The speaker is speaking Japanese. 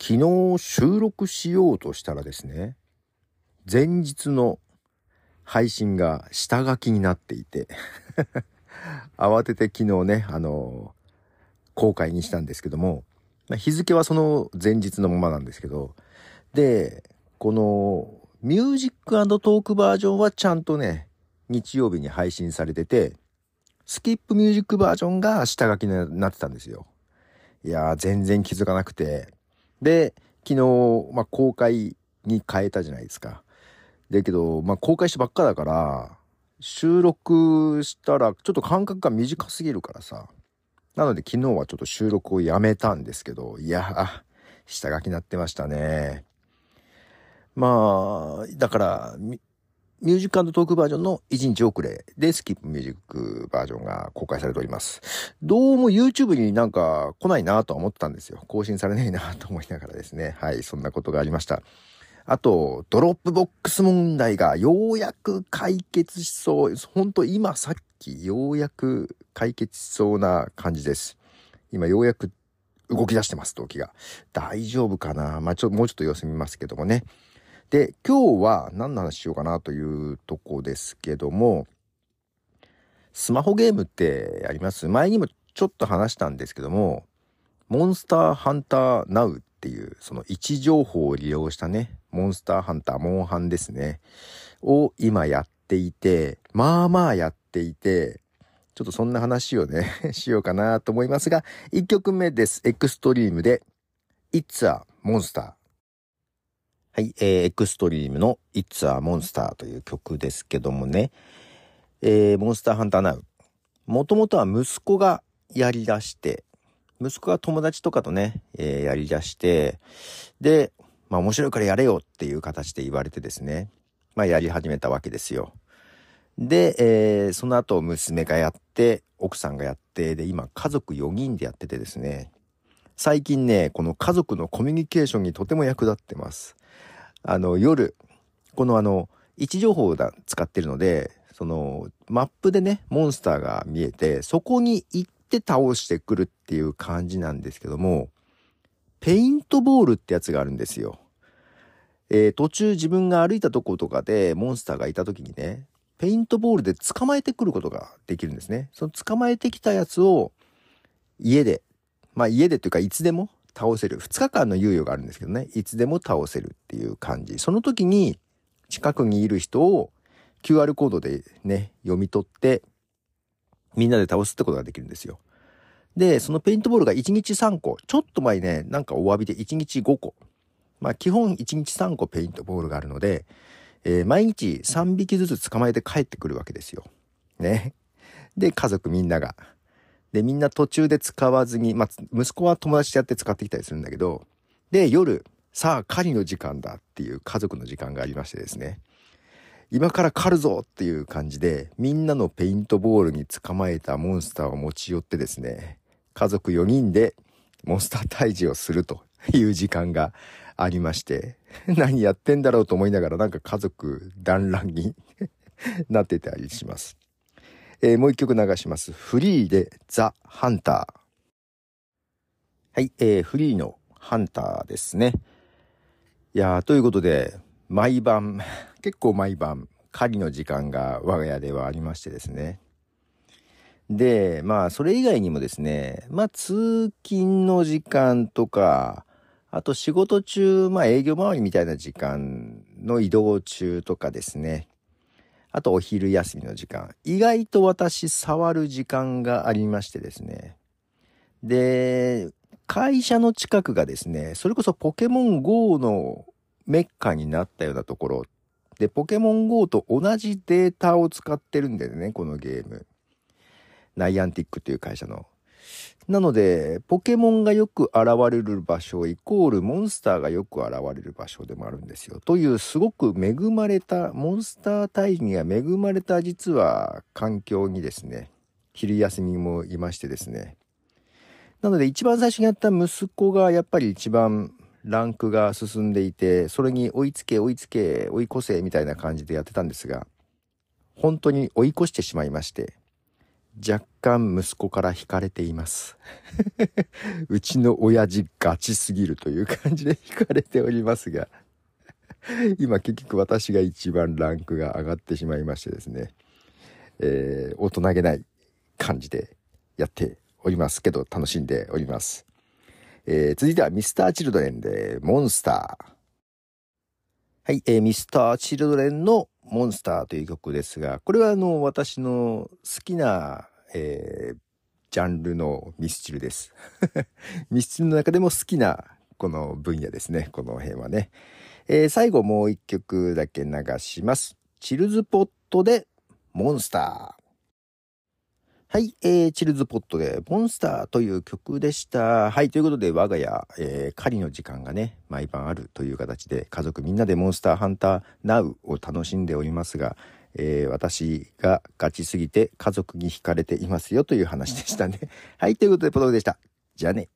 昨日収録しようとしたらですね、前日の配信が下書きになっていて 慌てて昨日ね、あの、公開にしたんですけども、日付はその前日のままなんですけど、で、このミュージックトークバージョンはちゃんとね、日曜日に配信されてて、スキップミュージックバージョンが下書きになってたんですよ。いやー、全然気づかなくて、で、昨日、まあ、公開に変えたじゃないですか。だけど、まあ、公開したばっかだから、収録したら、ちょっと間隔が短すぎるからさ。なので昨日はちょっと収録をやめたんですけど、いや、下書きなってましたね。まあ、だから、ミュージックトークバージョンの1日遅れでスキップミュージックバージョンが公開されております。どうも YouTube になんか来ないなとは思ってたんですよ。更新されないなと思いながらですね。はい、そんなことがありました。あと、 Dropbox 問題がようやく解決しそう。ほんと今さっきようやく解決しそうな感じです。今ようやく動き出してます、同期が。大丈夫かな？まあ、ちょ、もうちょっと様子見ますけどもね。で、今日は何の話しようかなというとこですけども、スマホゲームってあります？前にもちょっと話したんですけども、モンスターハンターナウっていうその位置情報を利用したね、モンスターハンター、モンハンですね、を今やっていて、まあまあやっていて、ちょっとそんな話をね しようかなと思いますが、1曲目です。エクストリームで、It's a Monster。はい、えー、エクストリームの It's a Monster という曲ですけどもね、えー、モンスターハンターナウ。もともとは息子がやり出して、息子が友達とかとね、えー、やり出して、で、まあ面白いからやれよっていう形で言われてですね、まあやり始めたわけですよ。で、えー、その後娘がやって、奥さんがやって、で、今家族4人でやっててですね、最近ね、この家族のコミュニケーションにとても役立ってます。あの、夜、このあの、位置情報を使ってるので、その、マップでね、モンスターが見えて、そこに行って倒してくるっていう感じなんですけども、ペイントボールってやつがあるんですよ。えー、途中自分が歩いたとことかでモンスターがいた時にね、ペイントボールで捕まえてくることができるんですね。その捕まえてきたやつを家で、まあ家でというかいつでも倒せる。2日間の猶予があるんですけどね。いつでも倒せるっていう感じ。その時に近くにいる人を QR コードでね、読み取って、みんなで倒すってことができるんですよ。で、そのペイントボールが1日3個。ちょっと前ね、なんかお詫びで1日5個。まあ基本1日3個ペイントボールがあるので、えー、毎日3匹ずつ捕まえて帰ってくるわけですよ。ね。で、家族みんながで、みんな途中で使わずに、まあ、息子は友達とやって使ってきたりするんだけど、で、夜、さあ、狩りの時間だっていう家族の時間がありましてですね。今から狩るぞっていう感じで、みんなのペイントボールに捕まえたモンスターを持ち寄ってですね、家族4人でモンスター退治をするという時間がありまして、何やってんだろうと思いながらなんか家族団らんに なってたりします。えー、もう一曲流します。フリーでザ・ハンター。はい、えー、フリーのハンターですね。いやー、ということで、毎晩、結構毎晩、狩りの時間が我が家ではありましてですね。で、まあ、それ以外にもですね、まあ、通勤の時間とか、あと仕事中、まあ、営業周りみたいな時間の移動中とかですね。あとお昼休みの時間。意外と私触る時間がありましてですね。で、会社の近くがですね、それこそポケモン GO のメッカになったようなところ。で、ポケモン GO と同じデータを使ってるんだよね、このゲーム。ナイアンティックという会社の。なので、ポケモンがよく現れる場所イコールモンスターがよく現れる場所でもあるんですよ。というすごく恵まれた、モンスター退治には恵まれた実は環境にですね、昼休みもいましてですね。なので一番最初にやった息子がやっぱり一番ランクが進んでいて、それに追いつけ追いつけ追い越せみたいな感じでやってたんですが、本当に追い越してしまいまして、若干息子から惹かれています。うちの親父ガチすぎるという感じで惹かれておりますが、今結局私が一番ランクが上がってしまいましてですね、えー、大人げない感じでやっておりますけど楽しんでおります。えー、続いてはミスターチルドレンでモンスター。はい、えー、ミスターチルドレンのモンスターという曲ですが、これはあの、私の好きな、えー、ジャンルのミスチルです。ミスチルの中でも好きなこの分野ですね、この辺はね。えー、最後もう一曲だけ流します。チルズポットでモンスター。はい、えー、チルズポットでモンスターという曲でした。はい、ということで我が家、えー、狩りの時間がね、毎晩あるという形で家族みんなでモンスターハンターナウを楽しんでおりますが、えー、私がガチすぎて家族に惹かれていますよという話でしたね。はい、ということでポトフでした。じゃあね。